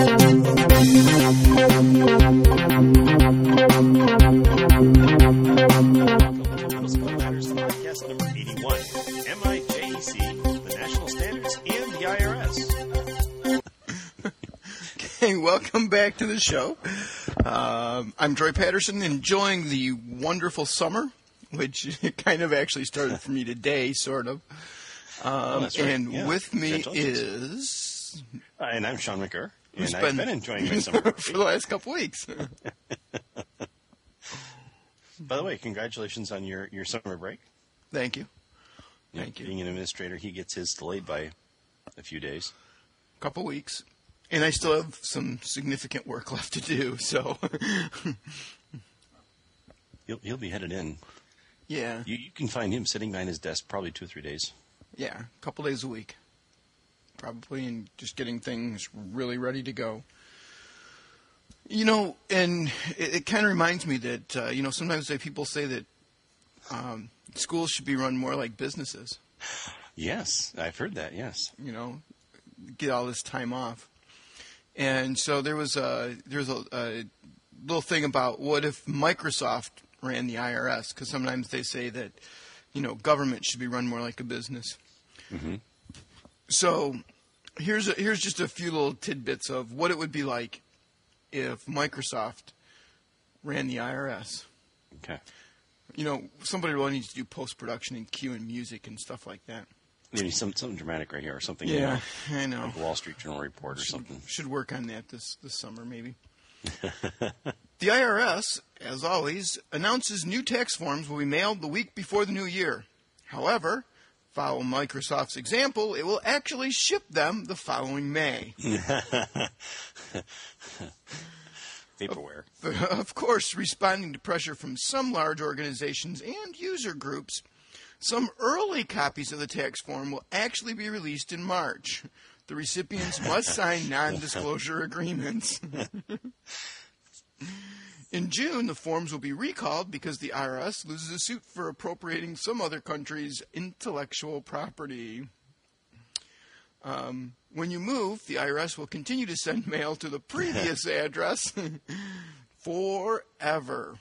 welcome back to the show. Um, I'm Troy Patterson, enjoying the wonderful summer, which kind of actually started for me today, sort of. Um, that's right, And yeah. with me is Uh, and I'm Sean McGurr, Who's and I've been- been enjoying my summer. for the last couple weeks. By the way, congratulations on your, your summer break. Thank you. Thank you. Being an administrator, he gets his delayed by a few days. A couple weeks, and I still have some significant work left to do. So, He'll, he'll be headed in. yeah, You, you can find him sitting behind his desk probably two or three days. yeah, a couple days a week, probably, and just getting things really ready to go. You know, and it, it kind of reminds me that uh, you know sometimes they, people say that um, schools should be run more like businesses. Yes, I've heard that, yes. You know, get all this time off, and so there was a there's a, a little thing about what if Microsoft ran the IRS because sometimes they say that you know government should be run more like a business. Mhm. So here's a, here's just a few little tidbits of what it would be like if Microsoft ran the IRS. Okay. You know, somebody really needs to do post production and cue and music and stuff like that. Maybe some, something dramatic right here or something. you Yeah, know, I know. like Wall Street Journal report or Should, something. should work on that this this summer maybe. the IRS, as always, announces new tax forms will be mailed the week before the new year. However, follow Microsoft's example, it will actually ship them the following May. Vaporware. Of course, responding to pressure from some large organizations and user groups, some early copies of the tax form will actually be released in March. The recipients must sign non disclosure agreements. In June, the forms will be recalled because the IRS loses a suit for appropriating some other country's intellectual property. Um, when you move, the IRS will continue to send mail to the previous address forever.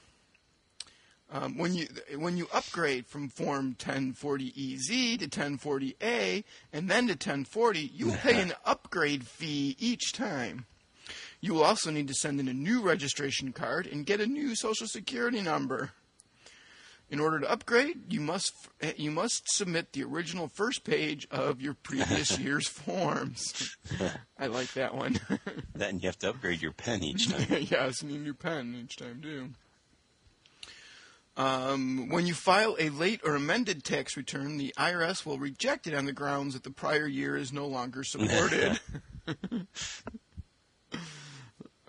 Um, when you when you upgrade from Form 1040EZ to 1040A and then to 1040, you will pay an upgrade fee each time. You will also need to send in a new registration card and get a new Social Security number. In order to upgrade, you must you must submit the original first page of your previous year's forms. I like that one. That and you have to upgrade your pen each time. yes, need a new pen each time too. Um, when you file a late or amended tax return, the IRS will reject it on the grounds that the prior year is no longer supported.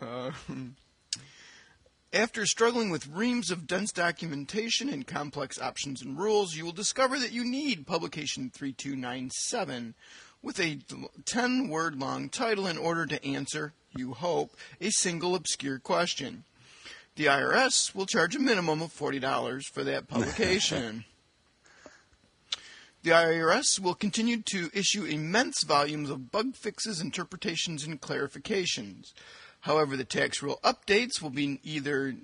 Uh, after struggling with reams of dense documentation and complex options and rules, you will discover that you need Publication 3297 with a 10 word long title in order to answer, you hope, a single obscure question. The IRS will charge a minimum of $40 for that publication. The IRS will continue to issue immense volumes of bug fixes, interpretations, and clarifications. However, the tax rule updates will be either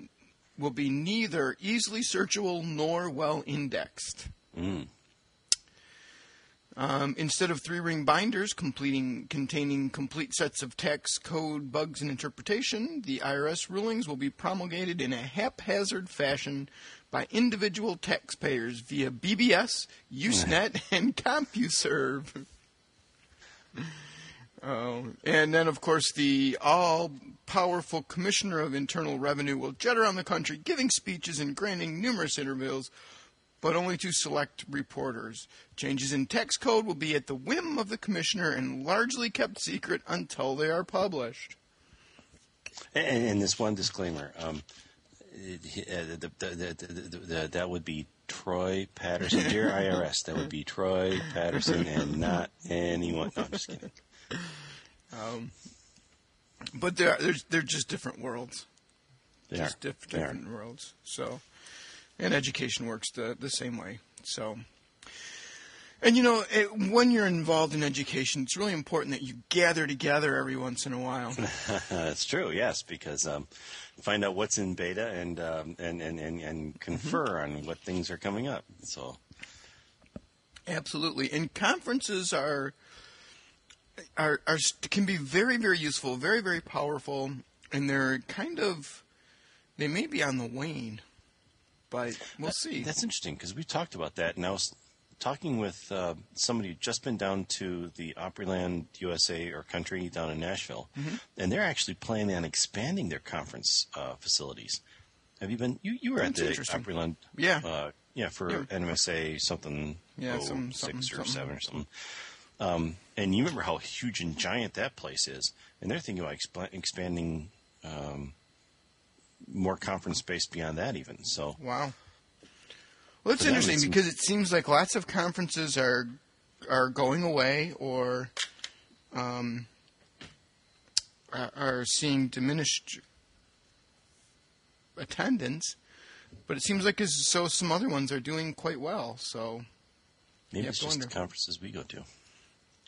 will be neither easily searchable nor well indexed. Mm. Um, instead of three ring binders completing, containing complete sets of tax code, bugs, and interpretation, the IRS rulings will be promulgated in a haphazard fashion by individual taxpayers via BBS, Usenet, and CompuServe. Oh, and then, of course, the all powerful Commissioner of Internal Revenue will jet around the country giving speeches and granting numerous interviews but only to select reporters. Changes in text code will be at the whim of the commissioner and largely kept secret until they are published. And, and this one disclaimer, um, uh, the, the, the, that would be Troy Patterson, dear IRS. That would be Troy Patterson and not anyone. No, I'm just kidding. But they're they're, they're just different worlds. They just diff- different worlds. So, and education works the the same way. So, And you know, it, when you're involved in education, it's really important that you gather together every once in a while. That's true, yes, because um, find out what's in beta and um, and, and, and, and confer on what things are coming up. So Absolutely, and conferences are are are can be very very useful, very very powerful, and they're kind of they may be on the wane, but we'll see. That's interesting because we talked about that, and I was talking with uh, somebody who'd just been down to the Opryland USA or country down in Nashville, and they're actually planning on expanding their conference uh, facilities. Have you been? You, you were That's at the. Opryland, Yeah. uh, yeah, for Yeah. NMSA something, Yeah, oh, some- six or something. seven or something. Um, and you remember how huge and giant that place is, and they're thinking about expa- expanding um, more conference space beyond that, even. So Wow. Well, it's interesting it's- because it seems like lots of conferences are are going away or um, are, seeing diminished attendance, but it seems like as so some other ones are doing quite well. So, maybe it's just the conferences we go to.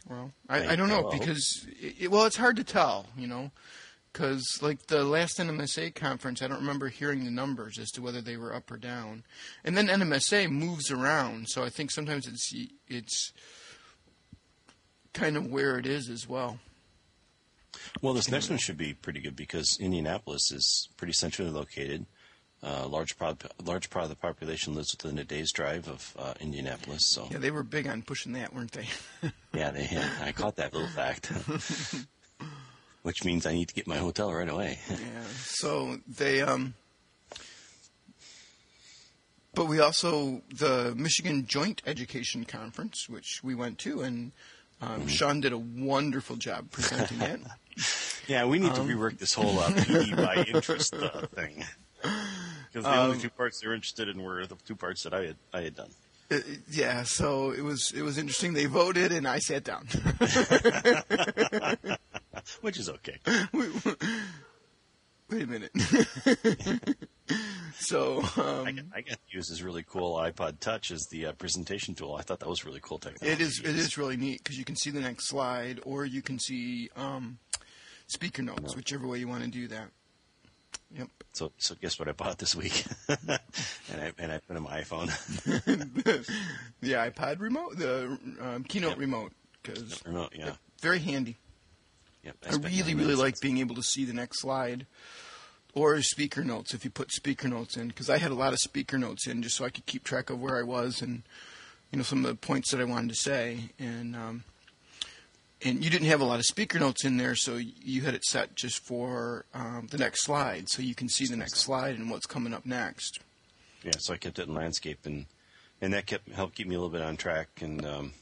Well, I, I don't know because it, well, it's hard to tell, you know. Because like the last NMSA conference, I don't remember hearing the numbers as to whether they were up or down. And then NMSA moves around, so I think sometimes it's it's kind of where it is as well. Well, this next one should be pretty good because Indianapolis is pretty centrally located. Uh, large part, large part of the population lives within a day's drive of uh, Indianapolis. So Yeah, they were big on pushing that, weren't they? yeah, they, I caught that little fact, which means I need to get my hotel right away. yeah. So they um. But we also the Michigan Joint Education Conference, which we went to, and um, Sean did a wonderful job presenting it. yeah, we need to Um, rework this whole uh, PD by interest uh, thing because the Um, only two parts they were interested in were the two parts that I had I had done. Uh, yeah, so it was it was interesting. They voted, and I sat down. Which is okay. wait, wait a minute. so um, I, got, I got to use this really cool iPod Touch as the uh, presentation tool. I thought that was really cool technology. it is it is really neat because you can see the next slide, or you can see um, speaker notes, whichever way you want to do that. So, so guess what I bought this week? and I and I put in my iPhone The iPod remote, the um, keynote Yep. remote, because remote. Yeah, very handy. yep. I spent really, really like being able to see the next slide or speaker notes if you put speaker notes in because I had a lot of speaker notes in just so I could keep track of where I was and you know some of the points that I wanted to say and um, and you didn't have a lot of speaker notes in there so you had it set just for um, the next slide so you can see the next slide and what's coming up next. Yeah, so I kept it in landscape, and and that kept helped keep me a little bit on track, and um,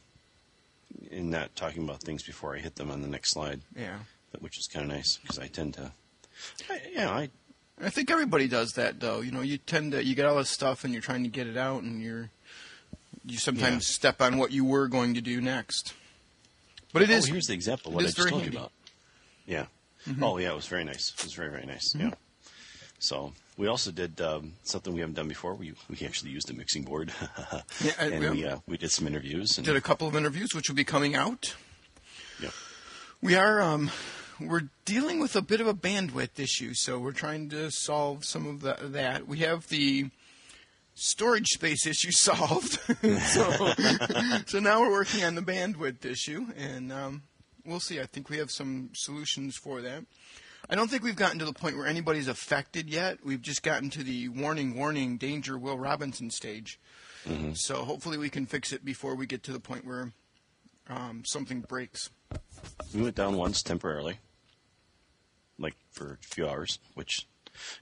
in not talking about things before I hit them on the next slide, Yeah. but- which is kind of nice because I tend to, I, you know, I I think everybody does that though. You know, you tend to you get all this stuff and you're trying to get it out and you're you sometimes Yeah. step on what you were going to do next. But it oh, is here's the example. What I just told handy. Mm-hmm. you about. Yeah. Oh yeah, it was very nice. It was very very nice. Yeah. So we also did um, something we haven't done before. We we actually used a mixing board, Yeah, I- and yeah. we uh, we did some interviews. And, did a couple of interviews which will be coming out. yeah. We are um we're dealing with a bit of a bandwidth issue, so we're trying to solve some of the, that. We have the storage space issue solved, so so now we're working on the bandwidth issue, and um, we'll see. I think we have some solutions for that. I don't think we've gotten to the point where anybody's affected yet. We've just gotten to the warning, warning, danger, Will Robinson stage. So hopefully we can fix it before we get to the point where um, something breaks. We went down once temporarily, like for a few hours, which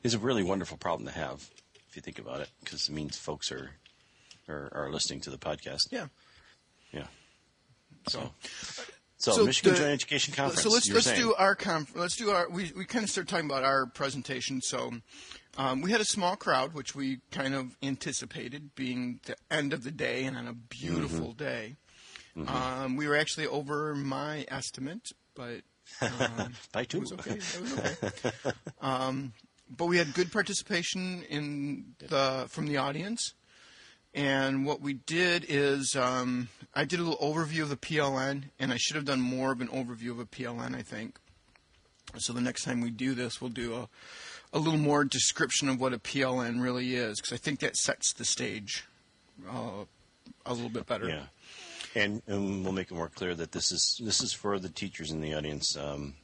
is a really wonderful problem to have if you think about it, because it means folks are, are are listening to the podcast. Yeah. Yeah. So, So, So Michigan the- Joint Education Conference. so let's let's saying. do our conf- let's do our we we kind of start talking about our presentation. So um, we had a small crowd, which we kind of anticipated being the end of the day and on a beautiful Mm-hmm. day. Um, we were actually over my estimate, but um, By it was okay. It was okay. um, but we had good participation in the from the audience, And what we did is um, I did a little overview of the PLN, and I should have done more of an overview of a PLN, I think. So the next time we do this, we'll do a, a little more description of what a PLN really is, because I think that sets the stage uh, a little bit better. Yeah, and, and we'll make it more clear that this is this is for the teachers in the audience. Um,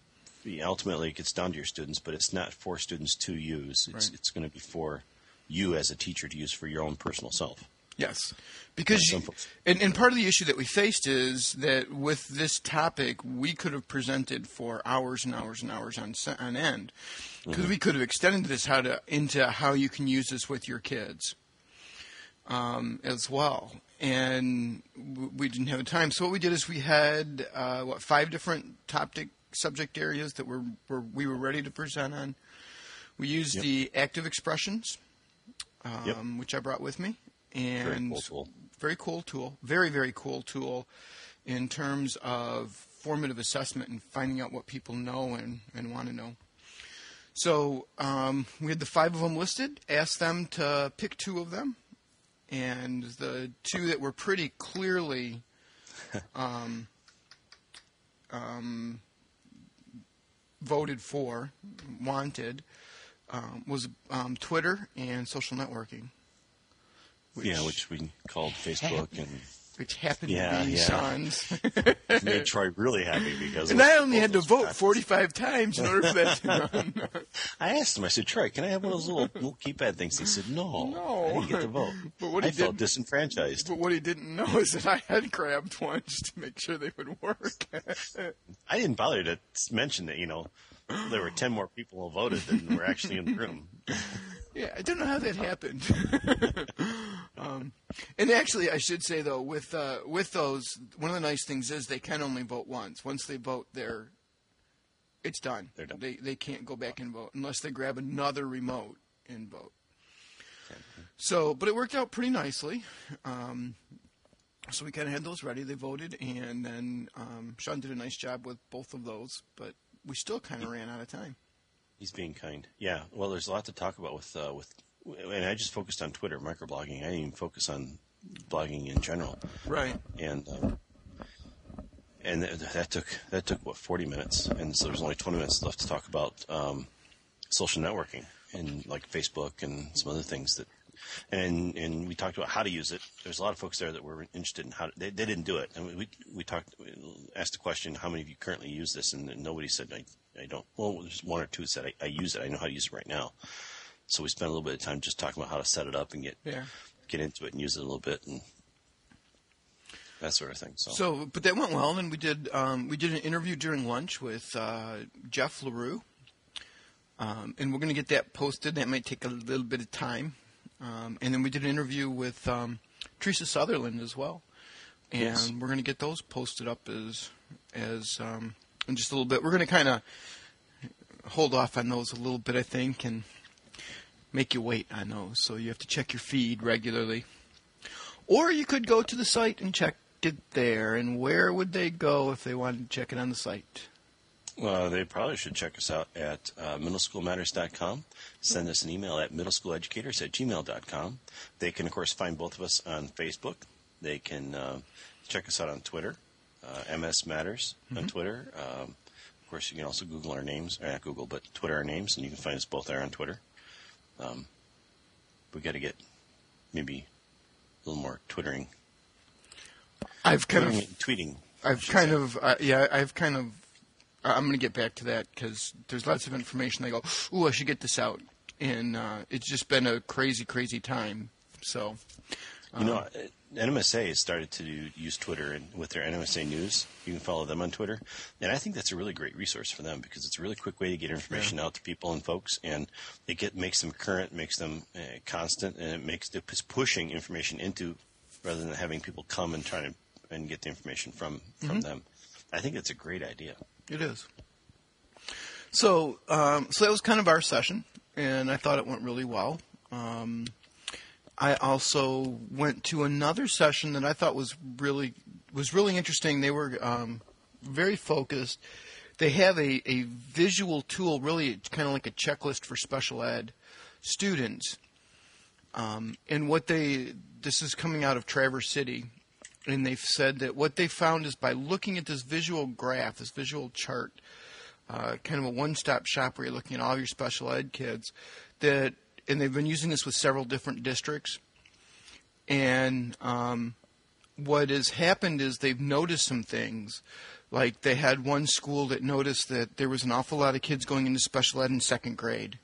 ultimately, it gets down to your students, but it's not for students to use. It's Right. it's going to be for you as a teacher to use for your own personal self. Yes, because you- and, and part of the issue that we faced is that with this topic, we could have presented for hours and hours and hours on on end, because we could have extended this how to into how you can use this with your kids um, as well, and we didn't have the time. So what we did is we had uh, what five different topic subject areas that were, were we were ready to present on. We used Yep. the ActivExpressions, um, Yep. which I brought with me, and Very cool tool. very cool tool, very very cool tool in terms of formative assessment and finding out what people know and, and want to know. So um, we had the five of them listed. Asked them to pick two of them, and the two that were pretty clearly um, um, voted for, wanted, um, was um, Twitter and social networking. yeah, which we called Facebook and which happened Yeah, to be yeah. Sean's. made Troy really happy because. and I only had to vote factors. 45 times in order for that to run. I asked him. I said, "Troy, can I have one of those little, little keypad things?" He said, "No, No. I didn't get to vote. But what I felt disenfranchised." but what he didn't know is that I had grabbed one just to make sure they would work. I didn't bother to mention that. You know, there were ten more people who voted than were actually in the room. yeah, I don't know how that happened. um, and actually, I should say though, with uh, with those, one of the nice things is they can only vote once. Once they vote, they're it's done. They're done. They they can't go back and vote unless they grab another remote and vote. So, but it worked out pretty nicely. Um, so we kind of had those ready. They voted, and then um, Sean did a nice job with both of those. But we still kind of ran out of time. He's being kind. Yeah. Well, there's a lot to talk about with uh, with, and I just focused on Twitter microblogging. I didn't even focus on blogging in general. Right. and um, and th- that took that took what 40 minutes, and so there's only 20 minutes left to talk about um, social networking and like Facebook and some other things that. And and we talked about how to use it. There's a lot of folks there that were interested in how to, they, they didn't do it. And we we talked we asked the question, how many of you currently use this? And, nobody said I I don't. Well, there's one or two that I, I use it. I know how to use it right now. So we spent a little bit of time just talking about how to set it up and get Yeah. get into it and use it a little bit and that sort of thing. So, So, but that went well, and we did um, we did an interview during lunch with uh, Jeff LaRue, um, and we're going to get that posted. That might take a little bit of time, um, and then we did an interview with um, Teresa Sutherland as well, and Yes. we're going to get those posted up as as um, in just a little bit. We're going to kind of hold off on those a little bit, I think, and make you wait on those. So you have to check your feed regularly. Or you could go to the site and check it there. And where would they go if they wanted to check it on the site? well, they probably should check us out at uh, middleschoolmatters.com. Send us an email at middleschooleducators at gmail.com. They can, of course, find both of us on Facebook. They can uh, check us out on Twitter, uh, MS Matters on Twitter. Um, of course, you can also Google our names, or not Google, but Twitter our names, and you can find us both there on Twitter. Um, we got to get maybe a little more twittering, I've kind of, tweeting. I've kind say. of, uh, yeah, I've kind of. I'm going to get back to that because there's lots of information. I go, ooh, I should get this out, and uh, it's just been a crazy, crazy time. So, You know, uh, NMSA has started to use Twitter and with their NMSA news. You can follow them on Twitter, and I think that's a really great resource for them because it's a really quick way to get information out to people and folks, and it get makes them current, makes them uh, constant, and it makes it is pushing information into rather than having people come and try to and get the information from from them. I think it's a great idea. It is. So, um, so that was kind of our session, and I thought it went really well. Um, I also went to another session that I thought was really was really interesting. They were um, very focused. They have a, a visual tool, really kind of like a checklist for special ed students, Um, and what they this is coming out of Traverse City, and they've said that what they found is by looking at this visual graph, this visual chart, uh, kind of a one-stop shop where you're looking at all your special ed kids, that and they've been using this with several different districts, and um, what has happened is they've noticed some things. Like they had one school that noticed that there was an awful lot of kids going into special ed in second grade.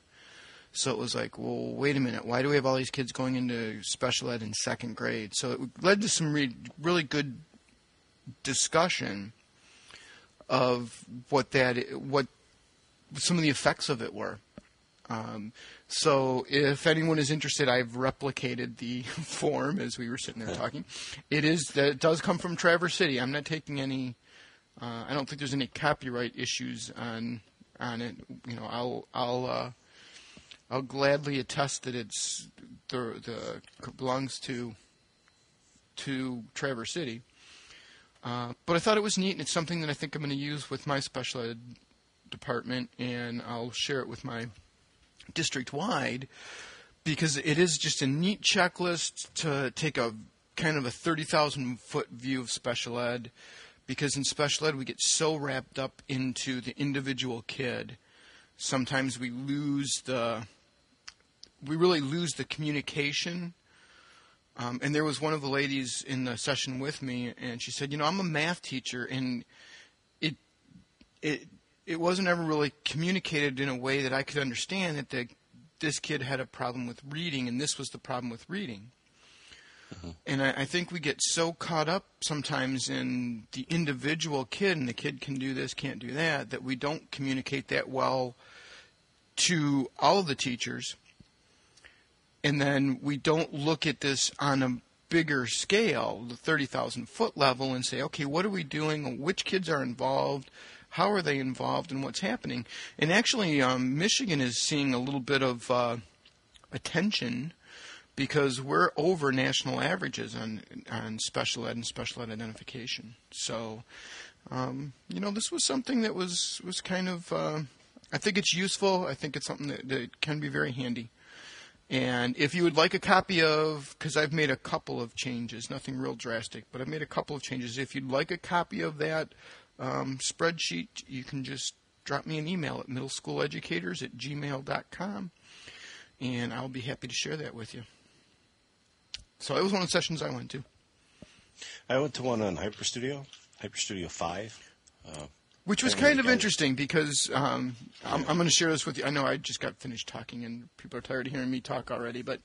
So it was like, well, wait a minute, why do we have all these kids going into special ed in second grade? So it led to some re- really good discussion of what that what some of the effects of it were. Um, so if anyone is interested, I've replicated the form as we were sitting there talking. It is that it does come from Traverse City. I'm not taking any. Uh, I don't think there's any copyright issues on on it. You know, I'll I'll uh, I'll gladly attest that it's the the belongs to to Traverse City. Uh, but I thought it was neat, and it's something that I think I'm going to use with my special ed department, and I'll share it with my district wide because it is just a neat checklist to take a kind of a 30,000 foot view of special ed because in special ed we get so wrapped up into the individual kid. Sometimes we lose the we really lose the communication. Um, and there was one of the ladies in the session with me and she said you know i'm a math teacher and it it it wasn't ever really communicated in a way that I could understand that the, this kid had a problem with reading and this was the problem with reading. Mm-hmm. And I, I, think we get so caught up sometimes in the individual kid and the kid can do this, can't do that, that we don't communicate that well to all of the teachers. And then we don't look at this on a bigger scale, the 30,000 foot level, and say, okay, what are we doing? Which kids are involved? How are they involved in what's happening? And actually, um, Michigan is seeing a little bit of uh, attention because we're over national averages on on special ed and special ed identification. So, um, you know, this was something that was was kind of. Uh, I think it's useful. I think it's something that, that can be very handy. And if you would like a copy of, because I've made a couple of changes, nothing real drastic, but I've made a couple of changes. If you'd like a copy of that um, spreadsheet, you can just drop me an email at middleschooleducators at gmail.com, and I'll be happy to share that with you. So it was one of the sessions I went to. I went to one on HyperStudio, HyperStudio 5. Uh, which was kind of interesting because um, I'm, I'm going to share this with you. I know I just got finished talking and people are tired of hearing me talk already, but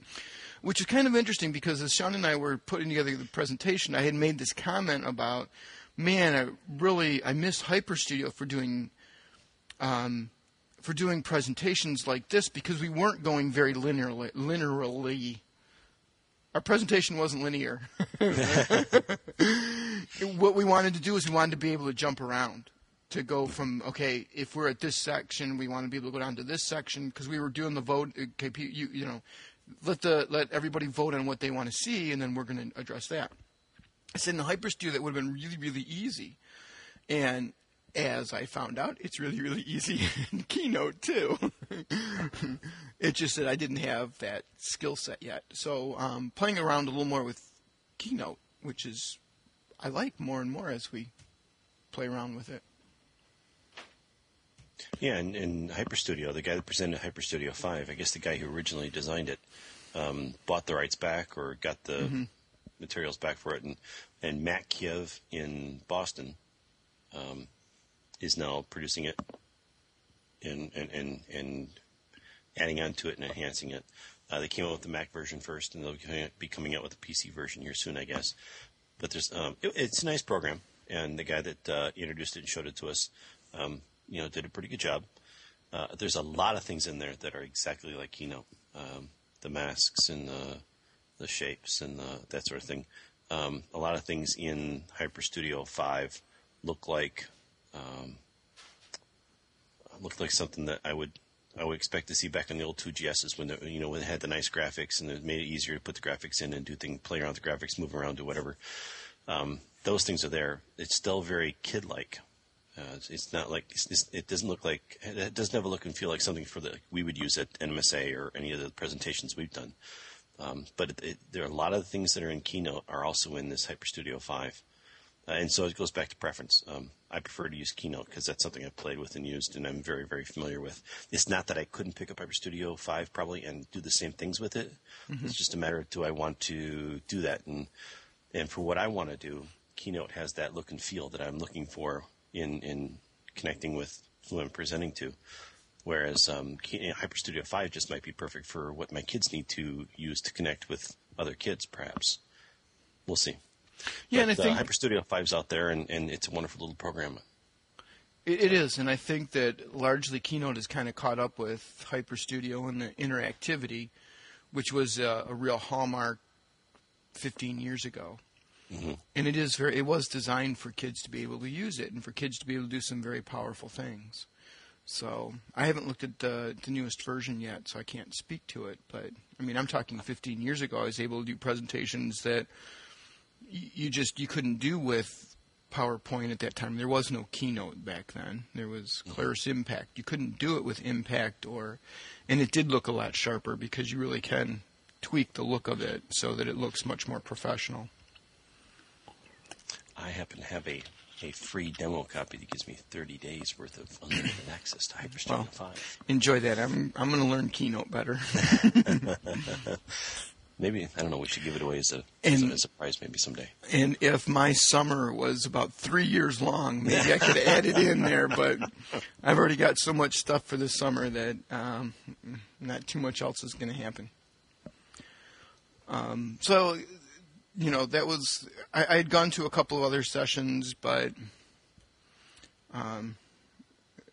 which is kind of interesting because as Sean and I were putting together the presentation, I had made this comment about man, I really I miss HyperStudio for doing um, for doing presentations like this because we weren't going very linearly. linearly. Our presentation wasn't linear. what we wanted to do is we wanted to be able to jump around to go from okay if we're at this section we want to be able to go down to this section because we were doing the vote okay you you know let the let everybody vote on what they want to see and then we're going to address that I said in the HyperStudio that would have been really, really easy. And as I found out, it's really, really easy in Keynote too. it's just that I didn't have that skill set yet. So um, playing around a little more with Keynote, which is I like more and more as we play around with it. Yeah, and in HyperStudio, the guy that presented HyperStudio 5, I guess the guy who originally designed it, um, bought the rights back or got the mm-hmm materials back for it, and and MacKiev in Boston um, is now producing it and and and, and adding on to it and enhancing it. Uh, they came out with the Mac version first, and they'll be coming out with the PC version here soon, I guess. But there's um, it, it's a nice program, and the guy that uh, introduced it and showed it to us, um, you know, did a pretty good job. Uh, there's a lot of things in there that are exactly like Keynote. Um, the masks and the the shapes and the, that sort of thing. Um, a lot of things in HyperStudio 5 look like um, look like something that I would I would expect to see back in the old 2GSs when the, you know when they had the nice graphics and it made it easier to put the graphics in and do things, play around with the graphics, move around, do whatever. Um, those things are there. It's still very kid-like. Uh, it's not like it's, it doesn't look like it doesn't have a look and feel like something for the we would use at NMSA or any of the presentations we've done. Um, but it, it, there are a lot of the things that are in Keynote are also in this HyperStudio 5. Uh, and so it goes back to preference. Um, I prefer to use Keynote because that's something I've played with and used, and I'm very, very familiar with. It's not that I couldn't pick up HyperStudio 5 probably and do the same things with it. Mm-hmm. It's just a matter of do I want to do that? And and for what I want to do, Keynote has that look and feel that I'm looking for in in connecting with who I'm presenting to. Whereas um, HyperStudio 5 just might be perfect for what my kids need to use to connect with other kids, perhaps. We'll see. Yeah, but, and I think uh, HyperStudio 5's out there, and, and it's a wonderful little program. It, it is, and I think that largely Keynote has kind of caught up with HyperStudio and the interactivity, which was a, a real hallmark 15 years ago. Mm-hmm. And it is very. It was designed for kids to be able to use it, and for kids to be able to do some very powerful things. So I haven't looked at the, the newest version yet, so I can't speak to it. But I mean, I'm talking 15 years ago. I was able to do presentations that you just you couldn't do with PowerPoint at that time. There was no Keynote back then. There was mm-hmm. Claris Impact. You couldn't do it with Impact or, and it did look a lot sharper because you really can tweak the look of it so that it looks much more professional. I happen to have a a free demo copy that gives me 30 days worth of unlimited access to HyperStudio well, 5. Enjoy that. I'm I'm going to learn Keynote better. maybe I don't know. We should give it away as a, and, as a surprise, maybe someday. And if my summer was about three years long, maybe I could add it in there. But I've already got so much stuff for this summer that um, not too much else is going to happen. Um, so you know, that was I, I had gone to a couple of other sessions, but um,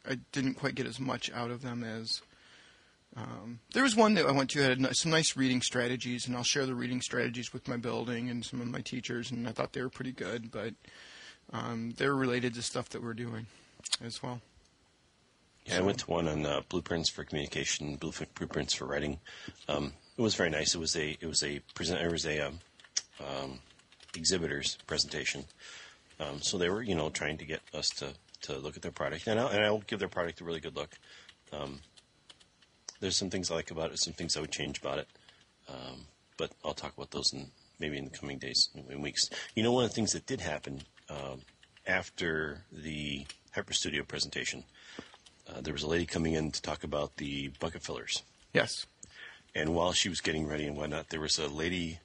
I didn't quite get as much out of them as. Um, there was one that I went to had some nice reading strategies, and I'll share the reading strategies with my building and some of my teachers, and I thought they were pretty good, but um, they were related to stuff that we're doing as well. Yeah, so. I went to one on uh, blueprints for communication, blueprints for writing. Um, it was very nice. It was a it was a present. It was a um, exhibitors presentation. Um, so they were, you know, trying to get us to, to look at their product, and I'll, and I'll give their product a really good look. Um, there's some things I like about it, some things I would change about it, um, but I'll talk about those in maybe in the coming days and weeks. You know, one of the things that did happen um, after the HyperStudio presentation, uh, there was a lady coming in to talk about the bucket fillers. Yes. And while she was getting ready and whatnot, there was a lady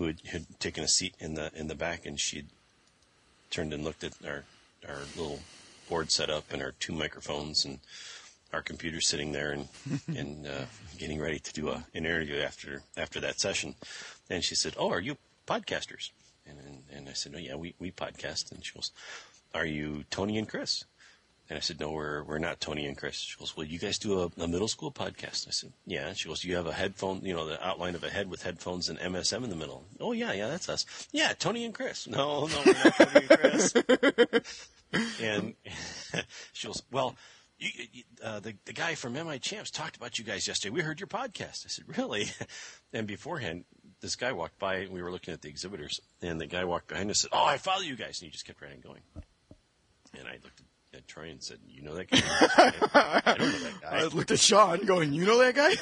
who had, had taken a seat in the in the back, and she'd turned and looked at our our little board set up and our two microphones and our computer sitting there and and uh, getting ready to do a, an interview after after that session. And she said, "Oh, are you podcasters?" And and, and I said, "Oh yeah, we we podcast." And she goes, "Are you Tony and Chris?" And I said, no, we're, we're not Tony and Chris. She goes, well, you guys do a, a middle school podcast. I said, yeah. And she goes, you have a headphone, you know, the outline of a head with headphones and MSM in the middle. Oh, yeah, yeah, that's us. Yeah, Tony and Chris. No, no, we're not Tony and Chris. and she goes, well, you, you, uh, the, the guy from MI Champs talked about you guys yesterday. We heard your podcast. I said, really? and beforehand, this guy walked by and we were looking at the exhibitors and the guy walked behind us and said, oh, I follow you guys. And he just kept right on going. And I looked at at Troy and said, "You know that guy?" I don't know that guy. I looked at Sean, going, "You know that guy?"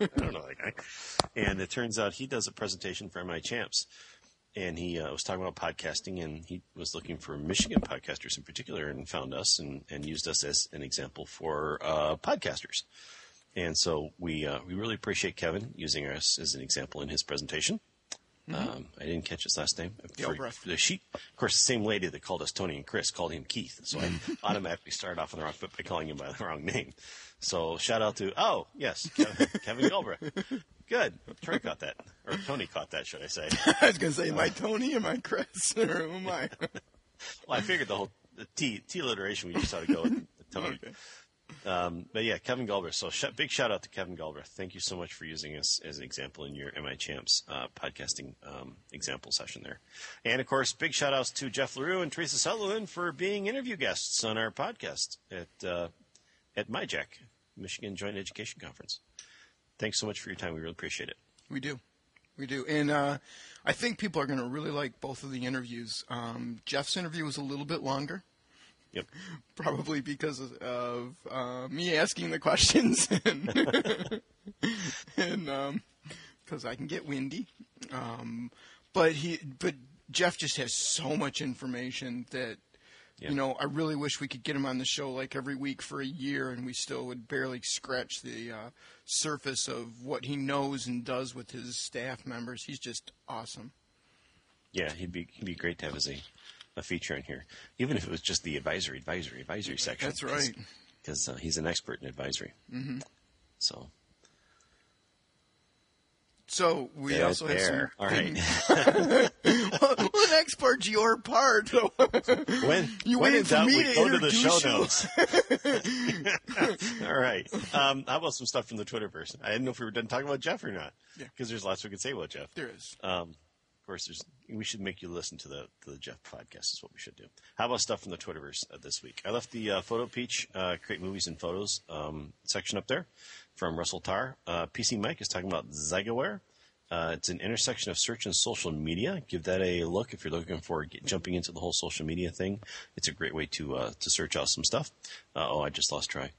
I don't know that guy. And it turns out he does a presentation for MI Champs, and he uh, was talking about podcasting, and he was looking for Michigan podcasters in particular, and found us and, and used us as an example for uh, podcasters. And so we uh, we really appreciate Kevin using us as an example in his presentation. Mm-hmm. Um, I didn't catch his last name. For, the she, of course, the same lady that called us Tony and Chris called him Keith, so I automatically started off on the wrong foot by calling him by the wrong name. So shout out to oh yes, Kevin, Kevin Galbraith. Good, Troy caught that, or Tony caught that, should I say? I was going to say, am I Tony? Am I Chris? Or who am I? well, I figured the whole the T T alliteration we just ought to go with Tony. Okay. Um, but yeah, Kevin Galbraith. So sh- big shout out to Kevin Galbraith. Thank you so much for using us as an example in your MI Champs uh, podcasting um, example session there. And of course, big shout outs to Jeff LaRue and Teresa Sutherland for being interview guests on our podcast at uh, at MyJack, Michigan Joint Education Conference. Thanks so much for your time. We really appreciate it. We do. We do. And uh, I think people are going to really like both of the interviews. Um, Jeff's interview was a little bit longer. Yep. Probably because of uh, me asking the questions and, and um, because I can get windy. Um, but he, but Jeff just has so much information that Yeah. you know I really wish we could get him on the show like every week for a year, and we still would barely scratch the uh, surface of what he knows and does with his staff members. He's just awesome. Yeah, he'd be he'd be great to have as a, a feature in here, even if it was just the advisory, advisory, advisory section. That's right. Because uh, he's an expert in advisory. Mm-hmm. So So we There, also have some. All right. well, the next part's your part. when You when waited for me we to go to the show notes. All right. Um, how about some stuff from the Twitterverse? I didn't know if we were done talking about Jeff or not. Yeah. Because there's lots we could say about Jeff. there is. Um, of course, there's. We should make you listen to the to the Jeff podcast. Is what we should do. How about stuff from the Twitterverse uh, this week? I left the uh, Photo Peach uh, create movies and photos um, section up there from Russell Tarr. Uh, PC Mike is talking about Zygaware. Uh, it's an intersection of search and social media. Give that a look if you're looking for get, jumping into the whole social media thing. It's a great way to uh, to search out some stuff. Oh, I just lost Troy.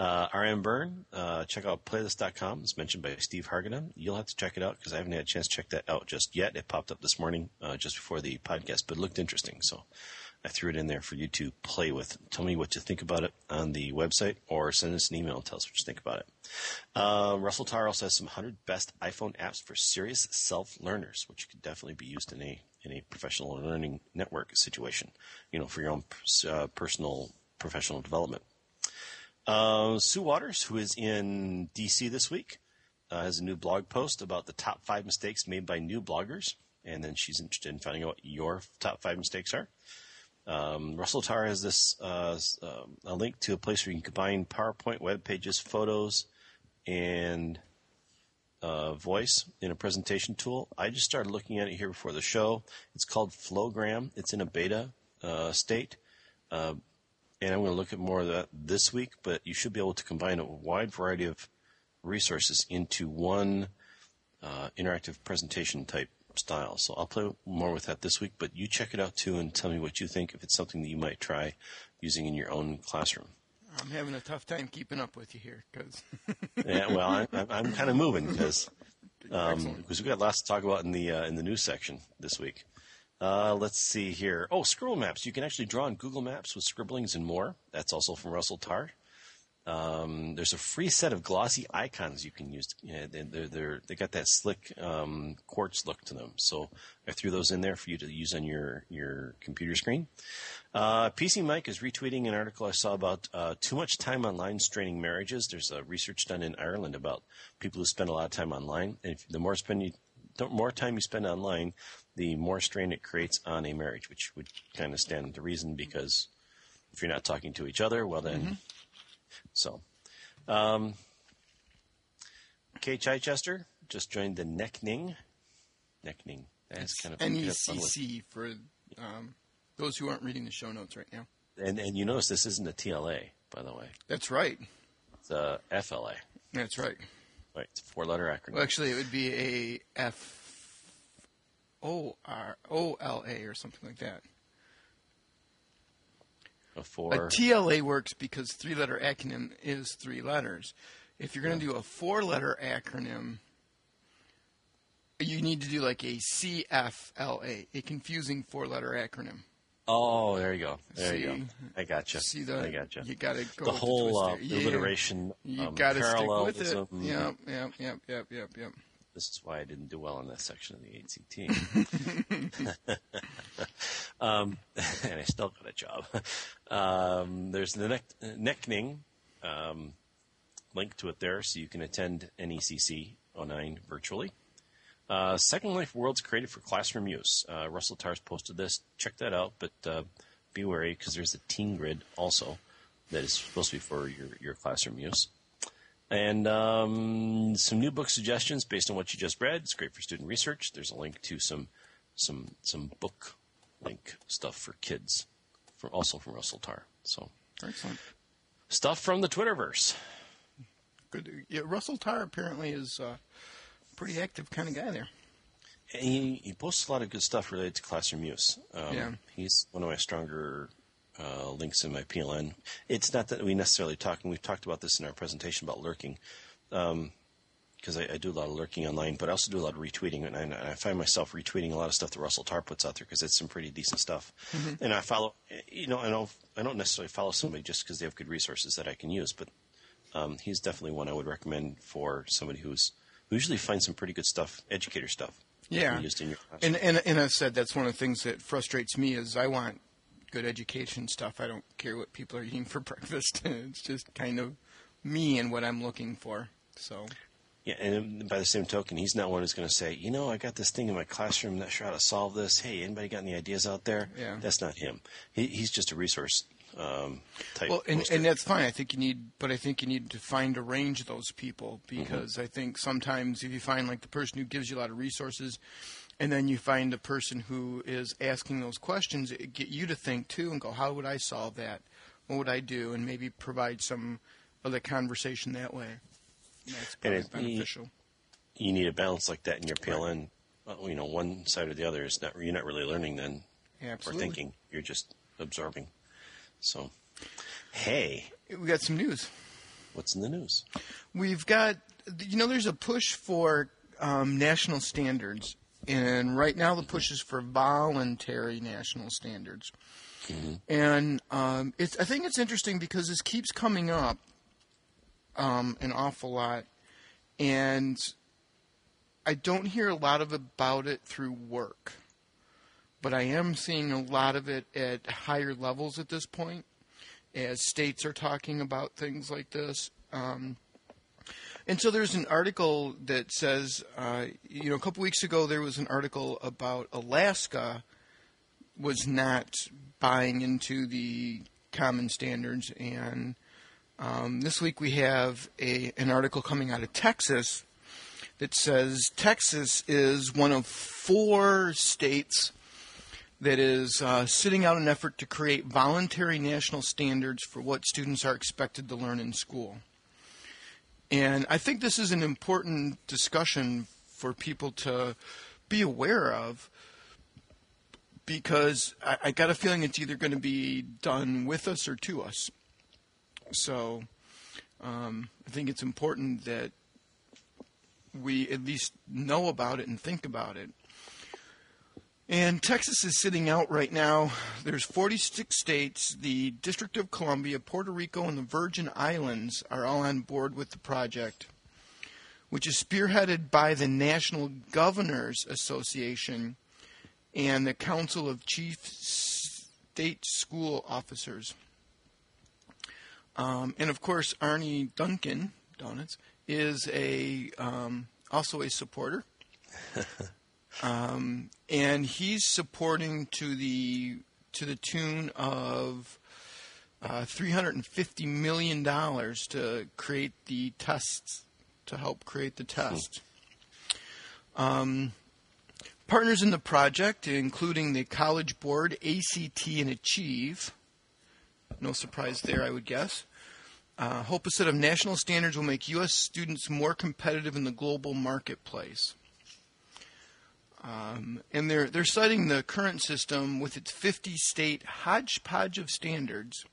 Uh, RM Burn, uh, check out playlist.com. It's mentioned by Steve Hargadon. You'll have to check it out because I haven't had a chance to check that out just yet. It popped up this morning uh, just before the podcast, but it looked interesting. So I threw it in there for you to play with. Tell me what you think about it on the website or send us an email and tell us what you think about it. Uh, Russell Tarr also has some 100 best iPhone apps for serious self-learners, which could definitely be used in a in a professional learning network situation, you know, for your own uh, personal professional development. Uh, Sue Waters, who is in DC this week, uh, has a new blog post about the top five mistakes made by new bloggers, and then she's interested in finding out what your top five mistakes are. Um, Russell Tarr has this uh, um, a link to a place where you can combine PowerPoint, web pages, photos, and uh, voice in a presentation tool. I just started looking at it here before the show. It's called Flowgram. It's in a beta uh, state, uh, and I'm going to look at more of that this week. But you should be able to combine a wide variety of resources into one uh, interactive presentation type style. So I'll play more with that this week. But you check it out too, and tell me what you think if it's something that you might try using in your own classroom. I'm having a tough time keeping up with you here because Yeah, well, I, I'm, I'm kind of moving because um, because we've got lots to talk about in the uh, in the news section this week. Uh, let's see here. Oh, scribble maps. You can actually draw on Google Maps with scribblings and more. That's also from Russell Tarr. Um, there's a free set of glossy icons you can use. Yeah, they- they're, they're, they got that slick um, quartz look to them. So I threw those in there for you to use on your, your computer screen. Uh, PC Mike is retweeting an article I saw about uh, too much time online straining marriages. There's a research done in Ireland about people who spend a lot of time online, and if, the more spend you, the more time you spend online, the more strain it creates on a marriage, which would kind of stand to reason because if you're not talking to each other, well then, so. Um, Kay Chichester just joined the NECCning. NECCning. That's kind of E NECC for um, those who aren't reading the show notes right now. And and you notice this isn't a TLA, by the way. That's right. It's a FLA. That's right. Right. It's a four letter acronym. Well, actually, it would be a F O R O L A or something like that. A A four. TLA works because three letter acronym is three letters. If you're going to do a four letter acronym, you need to do like a CFLA, a confusing four letter acronym. oh, there you go. There you go. See- I gotcha. See the I got gotcha. you got to go the whole the uh. Yeah. alliteration, You um, got to stick with it. Yep, yep, yep, yep, yep, yep. This is why I didn't do well in that section of the ACT. um, and I still got a job. Um, there's the neck, NECCning um, link to it there, so you can attend NECC 09 virtually. Uh, Second Life Worlds created for classroom use. Uh, Russell Tarr's posted this. Check that out, but uh, be wary because there's a teen grid also that is supposed to be for your, your classroom use. And um, some new book suggestions based on what you just read. It's great for student research. There's a link to some some some book link stuff for kids, from also from Russell Tarr. So Excellent. stuff from the Twitterverse. Good. Yeah, Russell Tarr apparently is a pretty active kind of guy there. And he, he posts a lot of good stuff related to classroom use. Um, Yeah. He's one of my stronger uh, links in my PLN. It's not that we necessarily talk, and we've talked about this in our presentation about lurking. Um, because I, I, do a lot of lurking online, but I also do a lot of retweeting, and I, I find myself retweeting a lot of stuff that Russell Tarr puts out there because it's some pretty decent stuff. Mm-hmm. And I follow, you know, I don't, I don't necessarily follow somebody just because they have good resources that I can use, but um, he's definitely one I would recommend for somebody who's who usually finds some pretty good stuff, educator stuff. Yeah, and, and and I said that's one of the things that frustrates me is I want good education stuff. I don't care what people are eating for breakfast. it's just kind of me and what I'm looking for. So. Yeah, and by the same token, he's not one who's going to say, you know, I got this thing in my classroom, not sure how to solve this. Hey, anybody got any ideas out there? Yeah. That's not him. He, he's just a resource um, type. Well, and, and that's fine. I think you need, but I think you need to find a range of those people because mm-hmm. I think sometimes if you find like the person who gives you a lot of resources, and then you find a person who is asking those questions, it get you to think too and go, how would I solve that? What would I do? And maybe provide some of the conversation that way. And that's and beneficial. You, you, need a balance like that in your PLN. Right. you know, one side or the other is not. You're not really learning then, or thinking. You're just absorbing. So, hey, we got some news. What's in the news? We've got, you know, there's a push for um, national standards and right now the push is for voluntary national standards. Mm-hmm. And um, it's, I think it's interesting because this keeps coming up um, an awful lot, and I don't hear a lot of about it through work, but I am seeing a lot of it at higher levels at this point, as states are talking about things like this. Um, and so there's an article that says, uh, you know, a couple weeks ago there was an article about Alaska was not buying into the common standards, and um, this week we have a an article coming out of Texas that says Texas is one of four states that is uh, sitting out an effort to create voluntary national standards for what students are expected to learn in school. And I think this is an important discussion for people to be aware of because I, I got a feeling it's either going to be done with us or to us. So um, I think it's important that we at least know about it and think about it. And Texas is sitting out right now. There's 46 states. The District of Columbia, Puerto Rico, and the Virgin Islands are all on board with the project, which is spearheaded by the National Governors Association and the Council of Chief State School Officers. Um, and of course, Arne Duncan, Donuts, is a um, also a supporter. Um, and he's supporting to the to the tune of uh, 350 million dollars to create the tests to help create the test. Um, partners in the project, including the College Board, ACT, and Achieve. No surprise there, I would guess. Uh, hope a set of national standards will make U.S. students more competitive in the global marketplace. Um, and they're they're citing the current system with its 50 state hodgepodge of standards,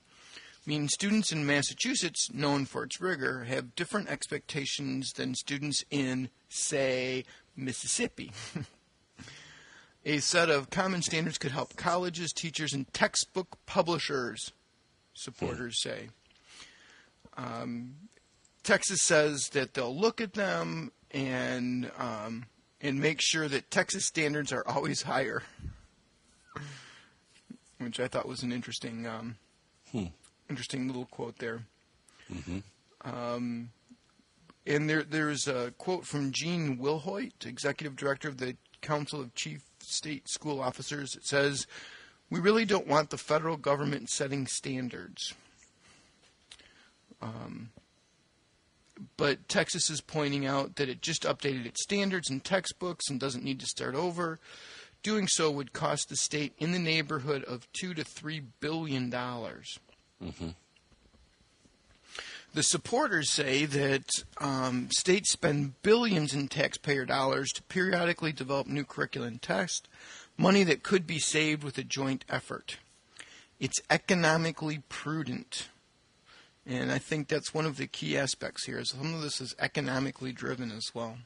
meaning students in Massachusetts, known for its rigor, have different expectations than students in, say, Mississippi. A set of common standards could help colleges, teachers, and textbook publishers, supporters say. Um, Texas says that they'll look at them and um, and make sure that Texas standards are always higher, which I thought was an interesting, um, hmm. interesting little quote there. Mm-hmm. Um, and there, there's a quote from Gene Wilhoit, executive director of the Council of Chief State School Officers. It says, "We really don't want the federal government setting standards." Um, but Texas is pointing out that it just updated its standards and textbooks and doesn't need to start over. Doing so would cost the state in the neighborhood of two to three billion dollars. Mm-hmm. The supporters say that um, states spend billions in taxpayer dollars to periodically develop new curriculum tests, money that could be saved with a joint effort. It's economically prudent And I think that's one of the key aspects here. Is some of this is economically driven as well.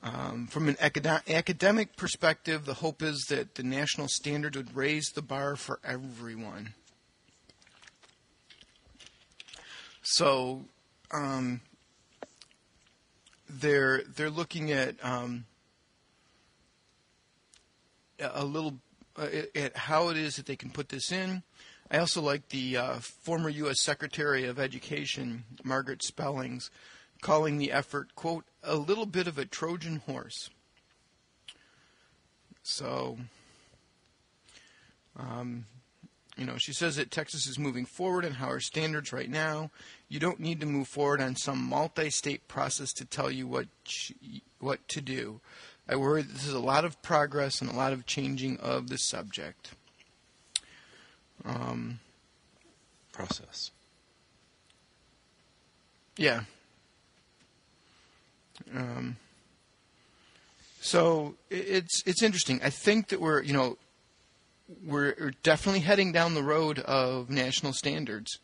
Um, from an acad- academic perspective, the hope is that the national standard would raise the bar for everyone. So um, they're they're looking at um, a little uh, at how it is that they can put this in. I also like the uh, former U.S. Secretary of Education, Margaret Spellings, calling the effort, quote, a little bit of a Trojan horse. So, um, you know, she says that Texas is moving forward on how our standards right now. You don't need to move forward on some multi-state process to tell you what what to do. I worry this is a lot of progress and a lot of changing of the subject. Um, Process. Yeah. Um, so it's it's interesting. I think that we're you know we're definitely heading down the road of national standards.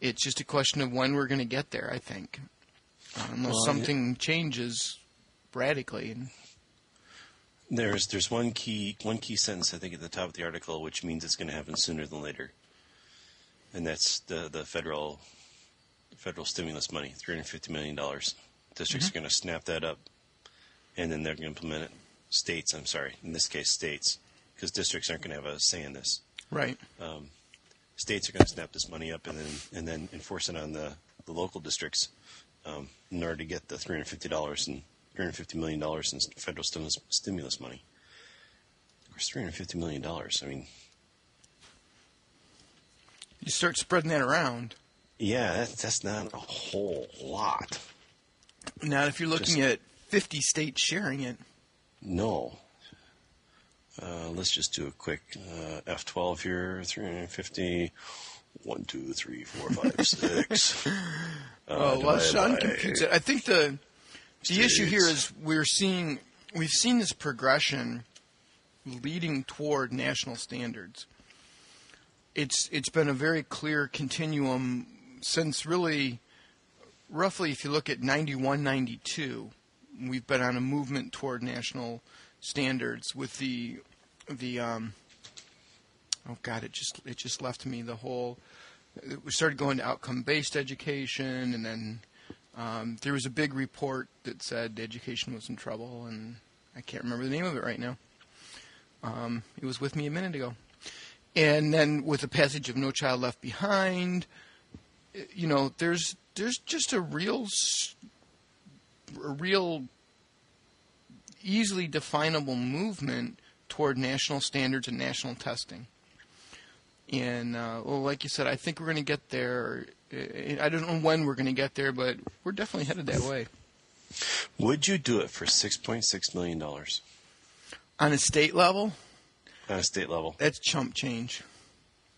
It's just a question of when we're going to get there. I think, uh, unless well, something changes radically. And there's there's one key one key sentence I think at the top of the article, which means it's going to happen sooner than later, and that's the the federal federal stimulus money, three hundred fifty million dollars. Districts mm-hmm. are going to snap that up, and then they're going to implement it. States, I'm sorry, in this case, states, because districts aren't going to have a say in this. Right. Um, states are going to snap this money up and then and then enforce it on the, the local districts um, in order to get the three hundred fifty dollars and three hundred fifty million dollars in federal stimulus stimulus money. Of course, three hundred fifty million dollars. I mean, you start spreading that around. Yeah, that's that's not a whole lot. Now, if you're looking just, at 50 states sharing it. No. Uh, let's just do a quick uh, F12 here 350. 1, 2, 3, 4, 5, 6. uh, oh, well, Sean computes it. I think the the issue here is we're seeing we've seen this progression leading toward national standards. It's it's been a very clear continuum since really roughly, if you look at 91, 92, we've been on a movement toward national standards with the the um, oh god, it just it just left me the whole. We started going to outcome based education, and then um, there was a big report that said education was in trouble, and I can't remember the name of it right now. Um, it was with me a minute ago. And then with the passage of No Child Left Behind, you know, there's there's just a real, a real, easily definable movement toward national standards and national testing. And uh, well, like you said, I think we're going to get there. I don't know when we're going to get there, but we're definitely headed that way. Would you do it for six point six million dollars on a state level? On a state level, that's chump change.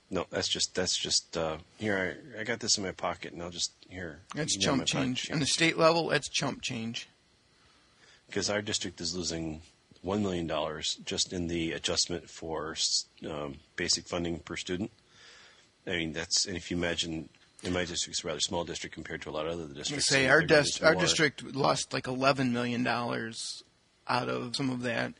No, that's just that's just uh, here. I, I got this in my pocket, and I'll just here. That's chump change. On the state level, that's chump change. Because our district is losing one million dollars just in the adjustment for um, basic funding per student. I mean, that's and if you imagine, in my district, it's a rather small district compared to a lot of other districts. say so our, our district lost like eleven million dollars out of some of that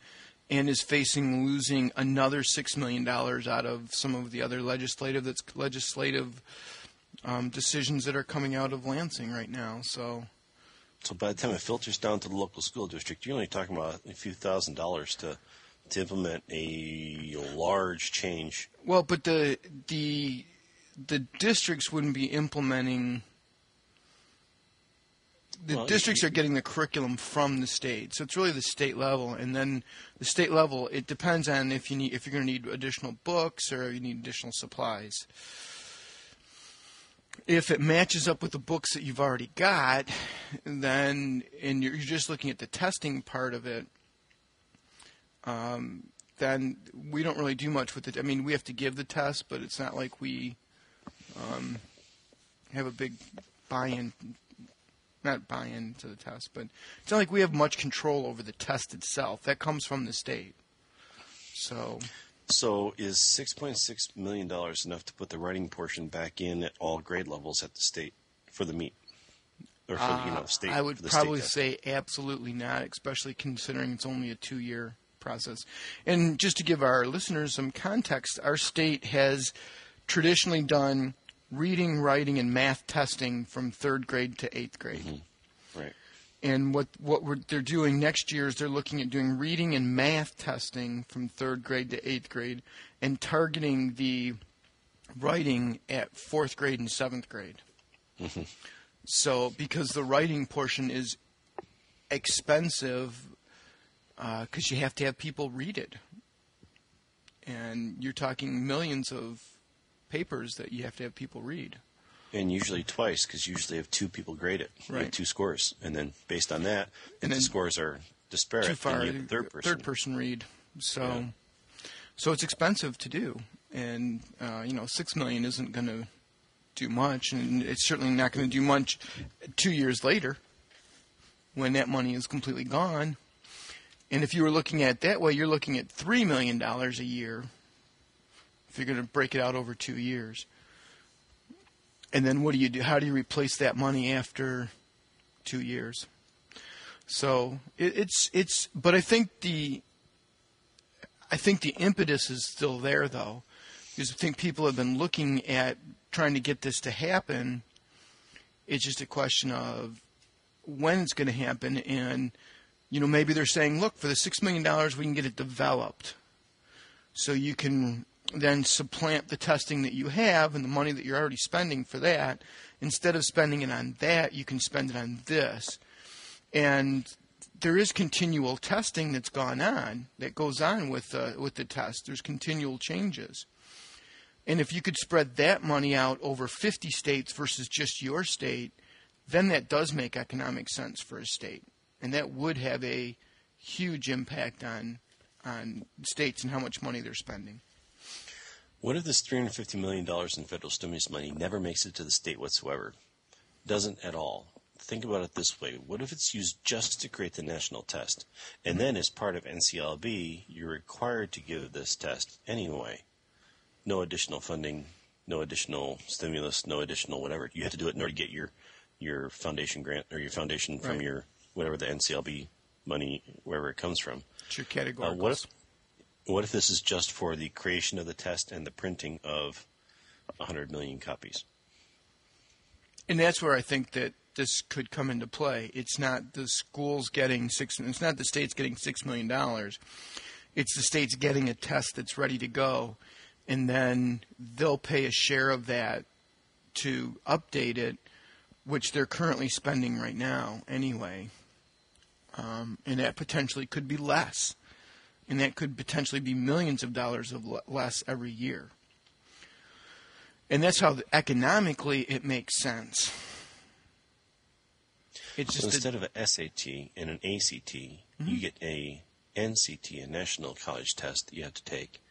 and is facing losing another six million dollars out of some of the other legislative that's legislative um, decisions that are coming out of Lansing right now. So, so by the time it filters down to the local school district, you're only talking about a few thousand dollars to to implement a large change. Well, but the the the districts wouldn't be implementing the well, districts are getting the curriculum from the state, so it's really the state level, and then the state level. It depends on if you need if you're going to need additional books or you need additional supplies. If it matches up with the books that you've already got, then and you're, just looking at the testing part of it, um, then we don't really do much with it. I mean, we have to give the test, but it's not like we um, have a big buy-in not buy-in to the test, but it's not like we have much control over the test itself. That comes from the state. So, So is six point six million dollars enough to put the writing portion back in at all grade levels at the state for the meet, or for the, you know state? Uh, I would probably state say absolutely not, especially considering it's only a two-year process. And just to give our listeners some context, our state has traditionally done reading, writing, and math testing from third grade to eighth grade. Mm-hmm. right. And what what we're, they're doing next year is they're looking at doing reading and math testing from third grade to eighth grade, and targeting the writing at fourth grade and seventh grade. Mm-hmm. So because the writing portion is expensive, because you have to have people read it, and you're talking millions of papers that you have to have people read. And usually twice, because usually have two people grade it. Right. two scores, and then based on that, if And the scores are disparate, too far. then you have the third person. read. So, Yeah. so it's expensive to do, and uh, you know, six million isn't going to do much, and it's certainly not going to do much two years later when that money is completely gone. And if you were looking at it that way, you're looking at three million dollars a year if you're going to break it out over two years. And then what do you do? How do you replace that money after two years? So it, it's it's, but I think the I think the impetus is still there though, because I think people have been looking at trying to get this to happen. It's just a question of when it's going to happen, and you know maybe they're saying, look, for the six million dollars, we can get it developed, so you can then supplant the testing that you have and the money that you're already spending for that. Instead of spending it on that, you can spend it on this and there is continual testing that's gone on that goes on with uh, with the test. There's continual changes, and if you could spread that money out over 50 states versus just your state, then that does make economic sense for a state, and that would have a huge impact on on states and how much money they're spending. What if this $350 million in federal stimulus money never makes it to the state whatsoever? Doesn't at all. Think about it this way. What if it's used just to create the national test? And then, as part of NCLB, you're required to give this test anyway. No additional funding, no additional stimulus, no additional whatever. You have to do it in order to get your, your foundation grant or your foundation from Right. your whatever the NCLB money, wherever it comes from. It's your category. Uh, what if what if this is just for the creation of the test and the printing of 100 million copies? And that's where I think that this could come into play. It's not the schools getting six. It's not the states getting six million dollars. It's the states getting a test that's ready to go, and then they'll pay a share of that to update it, which they're currently spending right now anyway. Um, and that potentially could be less, and that could potentially be millions of dollars of less every year. And that's how economically it makes sense. It's So instead a, of an SAT and an ACT, you get a NCT, a national college test that you have to take.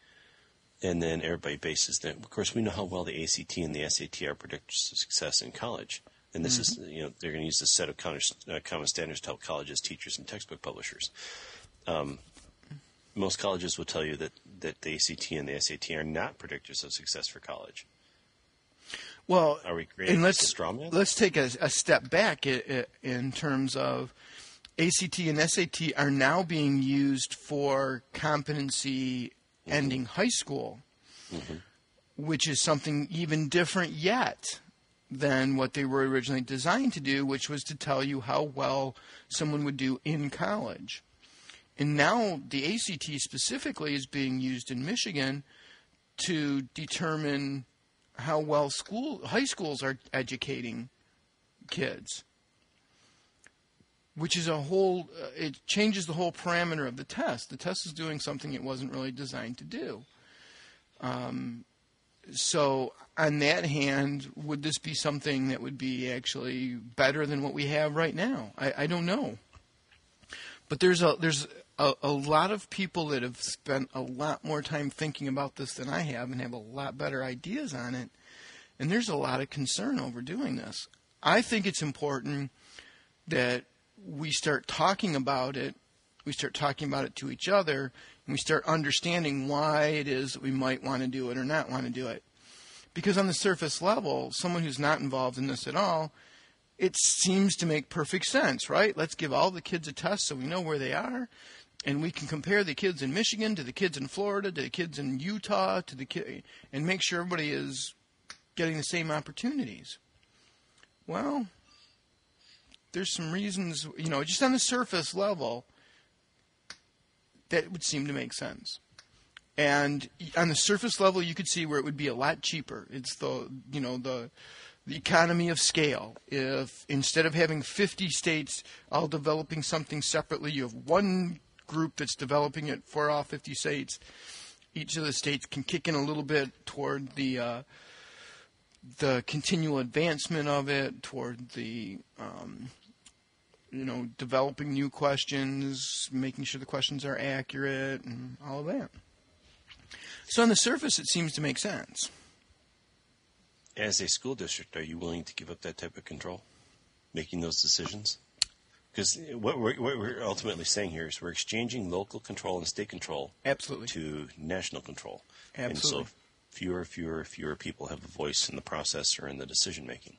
And then everybody bases that. Of course, we know how well the ACT and the SAT are predictors of success in college. And this is, you know, they're going to use this set of common, uh, common standards to help colleges, teachers, and textbook publishers. Um, most colleges will tell you that, that the ACT and the SAT are not predictors of success for college. well, Are we creating and let's let's take a, a step back i- i- in terms of ACT and SAT are now being used for competency mm-hmm. ending high school, mm-hmm. which is something even different yet than what they were originally designed to do, which was to tell you how well someone would do in college. And now the ACT specifically is being used in Michigan to determine how well school high schools are educating kids which is a whole uh, it changes the whole parameter of the test. The test is doing something it wasn't really designed to do. Um, so on that hand would this be something that would be actually better than what we have right now? I, I don't know. But there's a there's a, a lot of people that have spent a lot more time thinking about this than I have and have a lot better ideas on it. And there's a lot of concern over doing this. I think it's important that we start talking about it, we start talking about it to each other, and we start understanding why it is that we might want to do it or not want to do it. Because on the surface level, someone who's not involved in this at all, it seems to make perfect sense, right? Let's give all the kids a test so we know where they are, and we can compare the kids in Michigan to the kids in Florida to the kids in Utah to the kid, and make sure everybody is getting the same opportunities. Well, there's some reasons, you know, just on the surface level, that would seem to make sense. And on the surface level, you could see where it would be a lot cheaper. It's the, you know, the the economy of scale. If instead of having 50 states all developing something separately, you have one group that's developing it for all 50 states. Each of the states can kick in a little bit toward the uh, the continual advancement of it, toward the um, you know developing new questions, making sure the questions are accurate, and all of that. So on the surface, it seems to make sense. As a school district, are you willing to give up that type of control, making those decisions? Because what we're, what we're ultimately saying here is we're exchanging local control and state control Absolutely. to national control. Absolutely. And so fewer, fewer, fewer people have a voice in the process or in the decision making.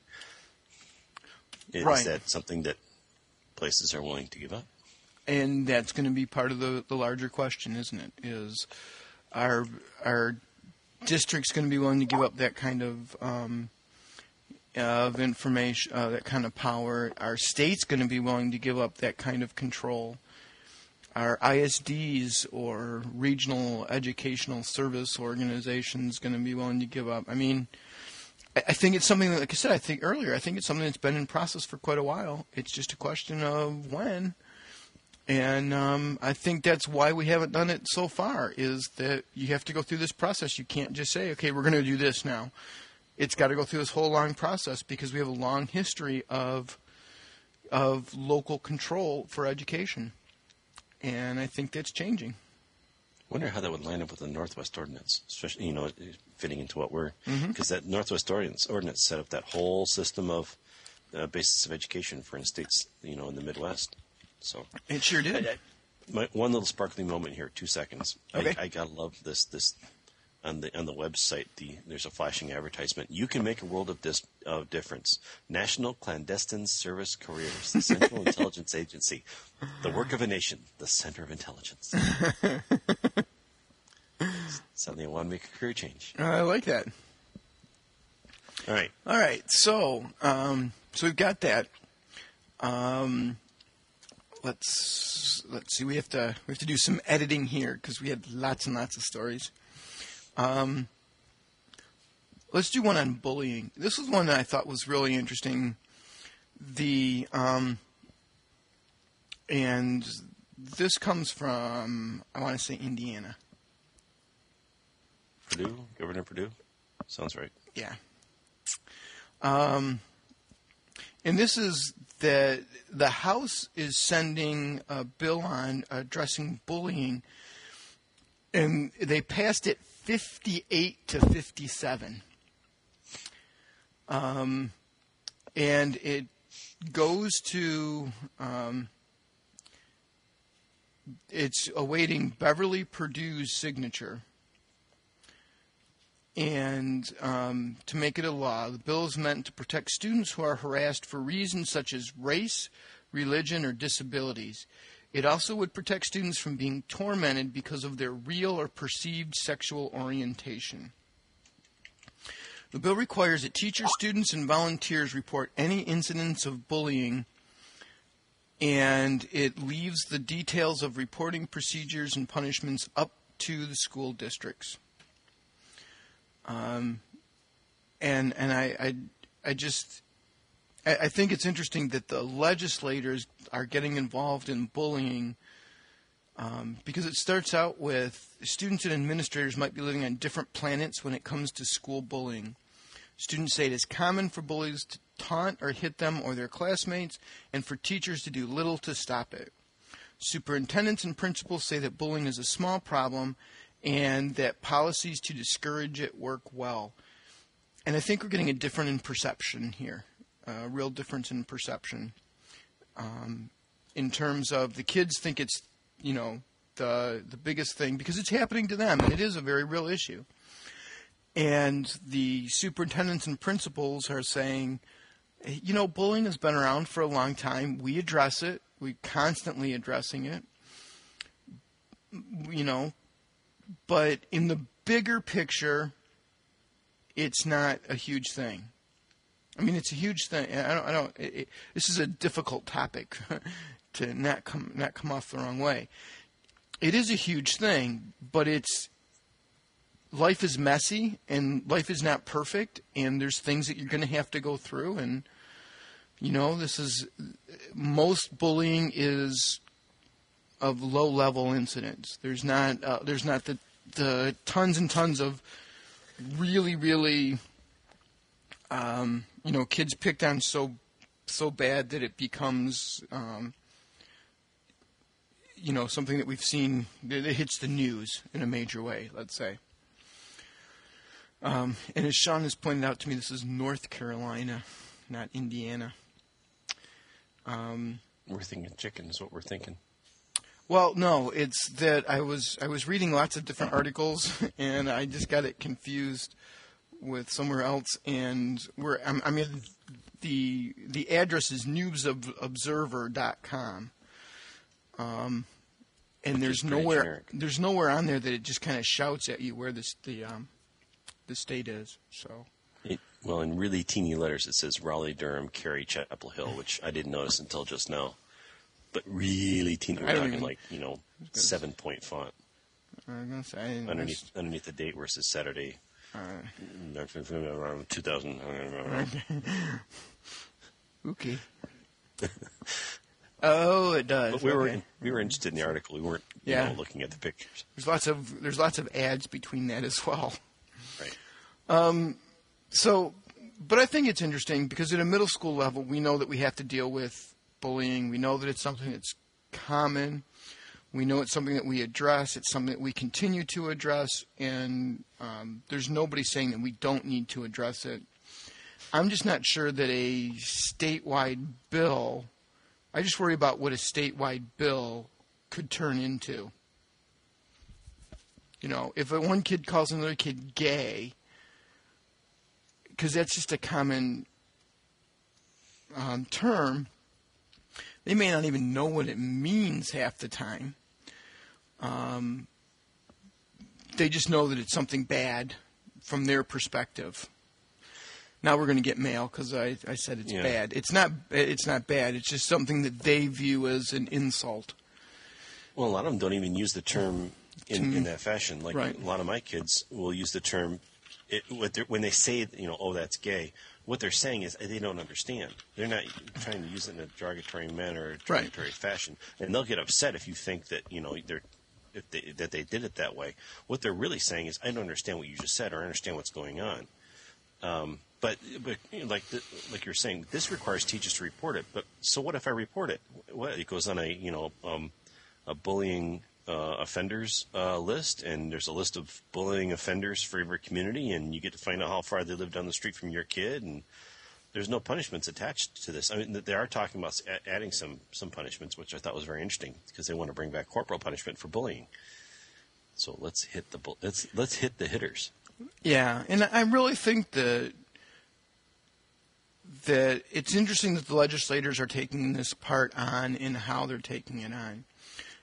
Is Right. that something that places are willing to give up? and that's going to be part of the, the larger question, isn't it? Is our our district's going to be willing to give up that kind of um, of information, uh, that kind of power? Our state's going to be willing to give up that kind of control. Are ISDs or regional educational service organizations going to be willing to give up. I mean, I I think it's something that, like I said, I think earlier, I think it's something that's been in process for quite a while. It's just a question of when. And um, I think that's why we haven't done it so far. Is that you have to go through this process. You can't just say, "Okay, we're going to do this now." It's got to go through this whole long process because we have a long history of of local control for education, and I think that's changing. wonder how that would line up with the Northwest Ordinance, especially you know fitting into what we're because that Northwest Ordinance ordinance set up that whole system of uh, basis of education for in states you know in the Midwest. So It sure did. my, one little sparkling moment here, two seconds. Okay. I, I gotta love this this on the on the website. The there's a flashing advertisement. You can make a world of this of difference. National Clandestine Service Careers, the Central Intelligence Agency, the work of a nation, the center of intelligence. Suddenly, I want to make a career change. I like that. All right. All right, so um, so we've got that. Um, let's let's see. We have to we have to do some editing here because we had lots and lots of stories. Um, let's do one on bullying. This was one that I thought was really interesting. The um, and this comes from I want to say Indiana. Purdue, Governor Perdue. Sounds right. Yeah. Um, and this is that the House is sending a bill on addressing bullying, and they passed it 58 to 57. Um, and it goes to um, it's awaiting Beverly Perdue's signature and um, to make it a law. The bill is meant to protect students who are harassed for reasons such as race, religion, or disabilities. It also would protect students from being tormented because of their real or perceived sexual orientation. The bill requires that teachers, students, and volunteers report any incidents of bullying, and it leaves the details of reporting procedures and punishments up to the school districts. Um, and and I, I I just I, think it's interesting that the legislators are getting involved in bullying um, because it starts out with students and administrators might be living on different planets when it comes to school bullying. Students say it is common for bullies to taunt or hit them or their classmates, and for teachers to do little to stop it. Superintendents and principals say that bullying is a small problem and that policies to discourage it work well. And I think we're getting a different in perception here, a real difference in perception. Um, in terms of the kids think it's, you know, the the biggest thing because it's happening to them and it is a very real issue. And the superintendents and principals are saying, you know, bullying has been around for a long time. We address it. We're constantly addressing it. You know, but in the bigger picture, it's not a huge thing. I mean, it's a huge thing. I don't. I don't. It, it, this is a difficult topic to not come not come off the wrong way. It is a huge thing, but it's life is messy and life is not perfect, and there's things that you're going to have to go through. And you know, this is most bullying is of low level incidents. There's not uh, there's not the the tons and tons of really really um, you know kids picked on so so bad that it becomes um, you know something that we've seen that hits the news in a major way. Let's say. Um, and as Sean has pointed out to me, this is North Carolina, not Indiana. Um, we're thinking chicken is what we're thinking. Well, no, it's that I was I was reading lots of different articles and I just got it confused with somewhere else. And we're I'm, I mean the the address is newsobserver.com. Um, and there's nowhere generic. there's nowhere on there that it just kind of shouts at you where this the um, the state is. So. It, well, in really teeny letters, it says Raleigh, Durham, Cary, Chapel Hill, which I didn't notice until just now but really teeny. We're talking even, like you know seven point font. I was gonna Say, underneath underneath the date where it says Saturday. Uh, around 2000. okay. oh, it does. But we were we were interested in the article. We weren't yeah. Know, looking at the pictures. There's lots of there's lots of ads between that as well. Right. Um, so, but I think it's interesting because at a middle school level, we know that we have to deal with bullying. We know that it's something that's common. We know it's something that we address. It's something that we continue to address, and um, there's nobody saying that we don't need to address it. I'm just not sure that a statewide bill. I just worry about what a statewide bill could turn into. You know, if one kid calls another kid gay, because that's just a common um, term, they may not even know what it means half the time. Um, they just know that it's something bad from their perspective. Now we're going to get mail because I, I said it's yeah. bad. It's not. It's not bad. It's just something that they view as an insult. Well, a lot of them don't even use the term in, in that fashion. Like right. a lot of my kids will use the term it, when they say, you know, oh, that's gay what they're saying is they don't understand. They're not trying to use it in a derogatory manner or derogatory right. fashion, and they'll get upset if you think that you know they're if they, that they did it that way. What they're really saying is, I don't understand what you just said, or I understand what's going on. Um, but, but you know, like the, like you're saying, this requires teachers to report it. But so what if I report it? What it goes on a you know um, a bullying uh, offenders uh, list, and there's a list of bullying offenders for every community, and you get to find out how far they live down the street from your kid, and there's no punishments attached to this. I mean, they are talking about adding some some punishments, which I thought was very interesting because they want to bring back corporal punishment for bullying. So let's hit the let's let's hit the hitters. Yeah, and I really think that that it's interesting that the legislators are taking this part on and how they're taking it on.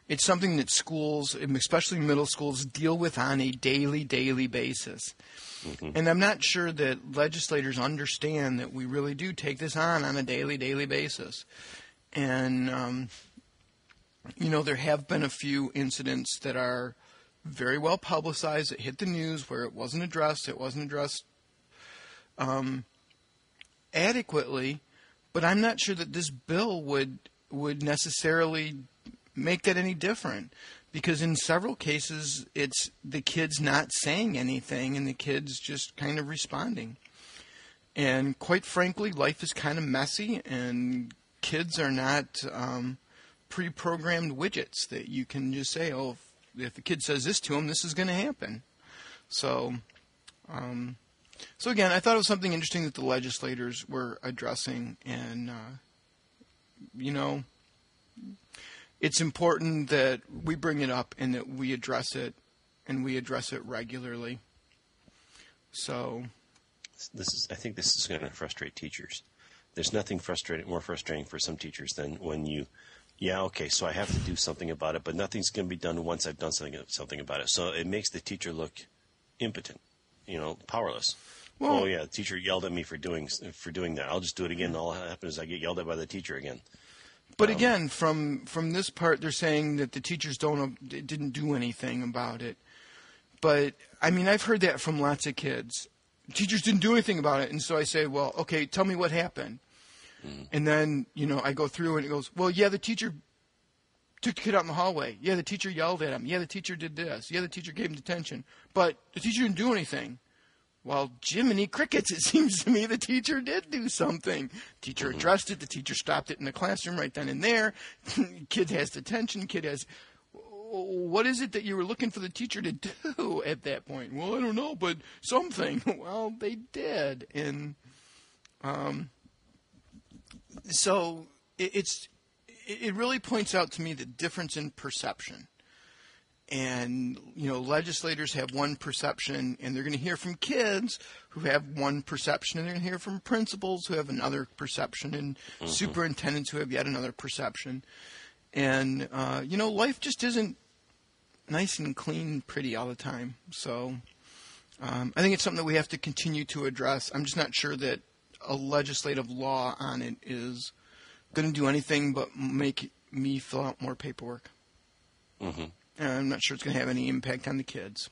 It's something that schools, especially middle schools, deal with on a daily, daily basis. Mm-hmm. And I'm not sure that legislators understand that we really do take this on on a daily, daily basis. And, um, you know, there have been a few incidents that are very well publicized that hit the news where it wasn't addressed. It wasn't addressed um, adequately. But I'm not sure that this bill would would necessarily make that any different because in several cases it's the kids not saying anything and the kids just kind of responding. And quite frankly, life is kind of messy, and kids are not um, pre programmed widgets that you can just say, oh, if, if the kid says this to him, this is going to happen. So, um, so again, I thought it was something interesting that the legislators were addressing, and uh, you know, it's important that we bring it up and that we address it and we address it regularly. So, This is. I think this is going to frustrate teachers. There's nothing frustrating more frustrating for some teachers than when you, yeah, okay, so I have to do something about it, but nothing's going to be done once I've done something something about it. So it makes the teacher look impotent, you know, powerless. Well- oh yeah, the teacher yelled at me for doing for doing that. I'll just do it again. All that happens is I get yelled at by the teacher again. But um, again, from from this part, they're saying that the teachers don't didn't do anything about it. But I mean, I've heard that from lots of kids. Teachers didn't do anything about it, and so I say, well, okay, tell me what happened. Hmm. And then you know, I go through and it goes, well, yeah, the teacher took the kid out in the hallway. Yeah, the teacher yelled at him. Yeah, the teacher did this. Yeah, the teacher gave him detention. But the teacher didn't do anything. Well, Jiminy Crickets, it seems to me the teacher did do something. Teacher addressed it. The teacher stopped it in the classroom right then and there. kid has detention. Kid has. What is it that you were looking for the teacher to do at that point? Well, I don't know, but something. Well, they did, and um, so it, it's it it really points out to me the difference in perception and you know legislators have one perception and they're going to hear from kids who have one perception and they're going to hear from principals who have another perception and superintendents who have yet another perception. And uh, you know life just isn't nice and clean and pretty all the time. So um, i think it's something that we have to continue to address. I'm just not sure that a legislative law on it is going to do anything but make me fill out more paperwork. Hmm and I'm not sure it's going to have any impact on the kids.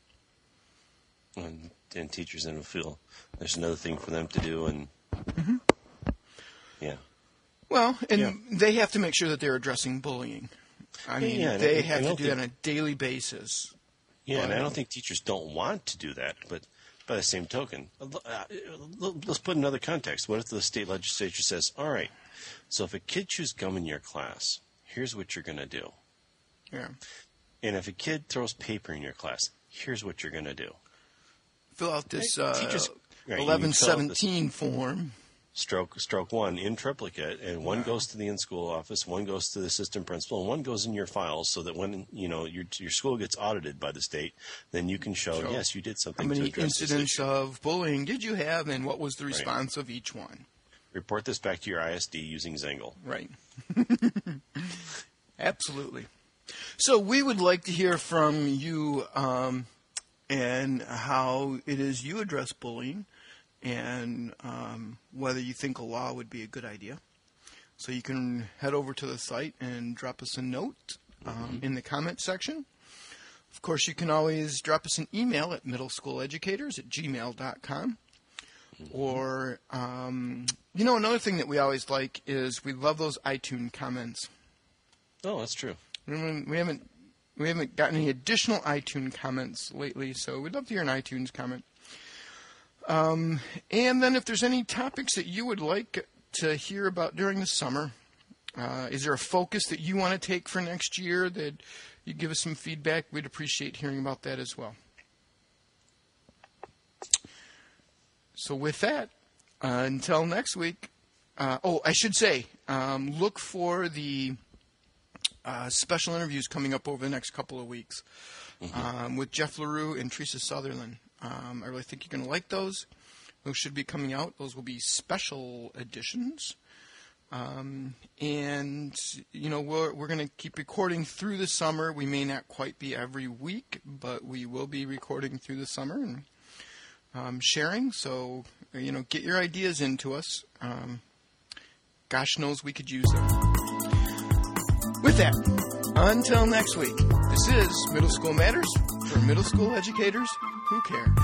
And, and teachers then will feel there's another thing for them to do, and yeah. Well, and Yeah. they have to make sure that they're addressing bullying. I mean, yeah, they I- have I to do that on a daily basis. Yeah, and I don't think teachers don't want to do that, but by the same token, uh, let's put another context. What if the state legislature says, "All right, so if a kid chews gum in your class, here's what you're going to do, Yeah. And if a kid throws paper in your class, here's what you're going to do." Fill out this Right, uh, right, you eleven fill out this- form. Stroke, stroke one in triplicate, and one goes to the in-school office, one goes to the assistant principal, and one goes in your files, so that when you know your your school gets audited by the state, then you can show, Show yes, you did something. How many to address this incidents of bullying did you have, and what was the response of each one? Report this back to your ISD using Zangle. Right. Absolutely. So we would like to hear from you um, and how it is you address bullying and um, whether you think a law would be a good idea. So you can head over to the site and drop us a note um, in the comment section. Of course, you can always drop us an email at middlesschooleducators at gmail.com. Or, um, you know, another thing that we always like is we love those iTunes comments. Oh, that's true. We haven't we haven't, we haven't gotten any additional iTunes comments lately, so we'd love to hear an iTunes comment. Um, and then if there's any topics that you would like to hear about during the summer, uh, is there a focus that you want to take for next year that you give us some feedback? We'd appreciate hearing about that as well. So with that, uh, until next week. Uh, oh, I should say, um, look for the uh, special interviews coming up over the next couple of weeks um, with Jeff LaRue and Teresa Sutherland. Um, I really think you're going to like those. Those should be coming out. Those will be special editions. Um, and, you know, we're, we're going to keep recording through the summer. We may not quite be every week, but we will be recording through the summer and um, sharing. So, you know, get your ideas into us. Um, gosh knows we could use them. With that, until next week, this is Middle School Matters for middle school educators who care.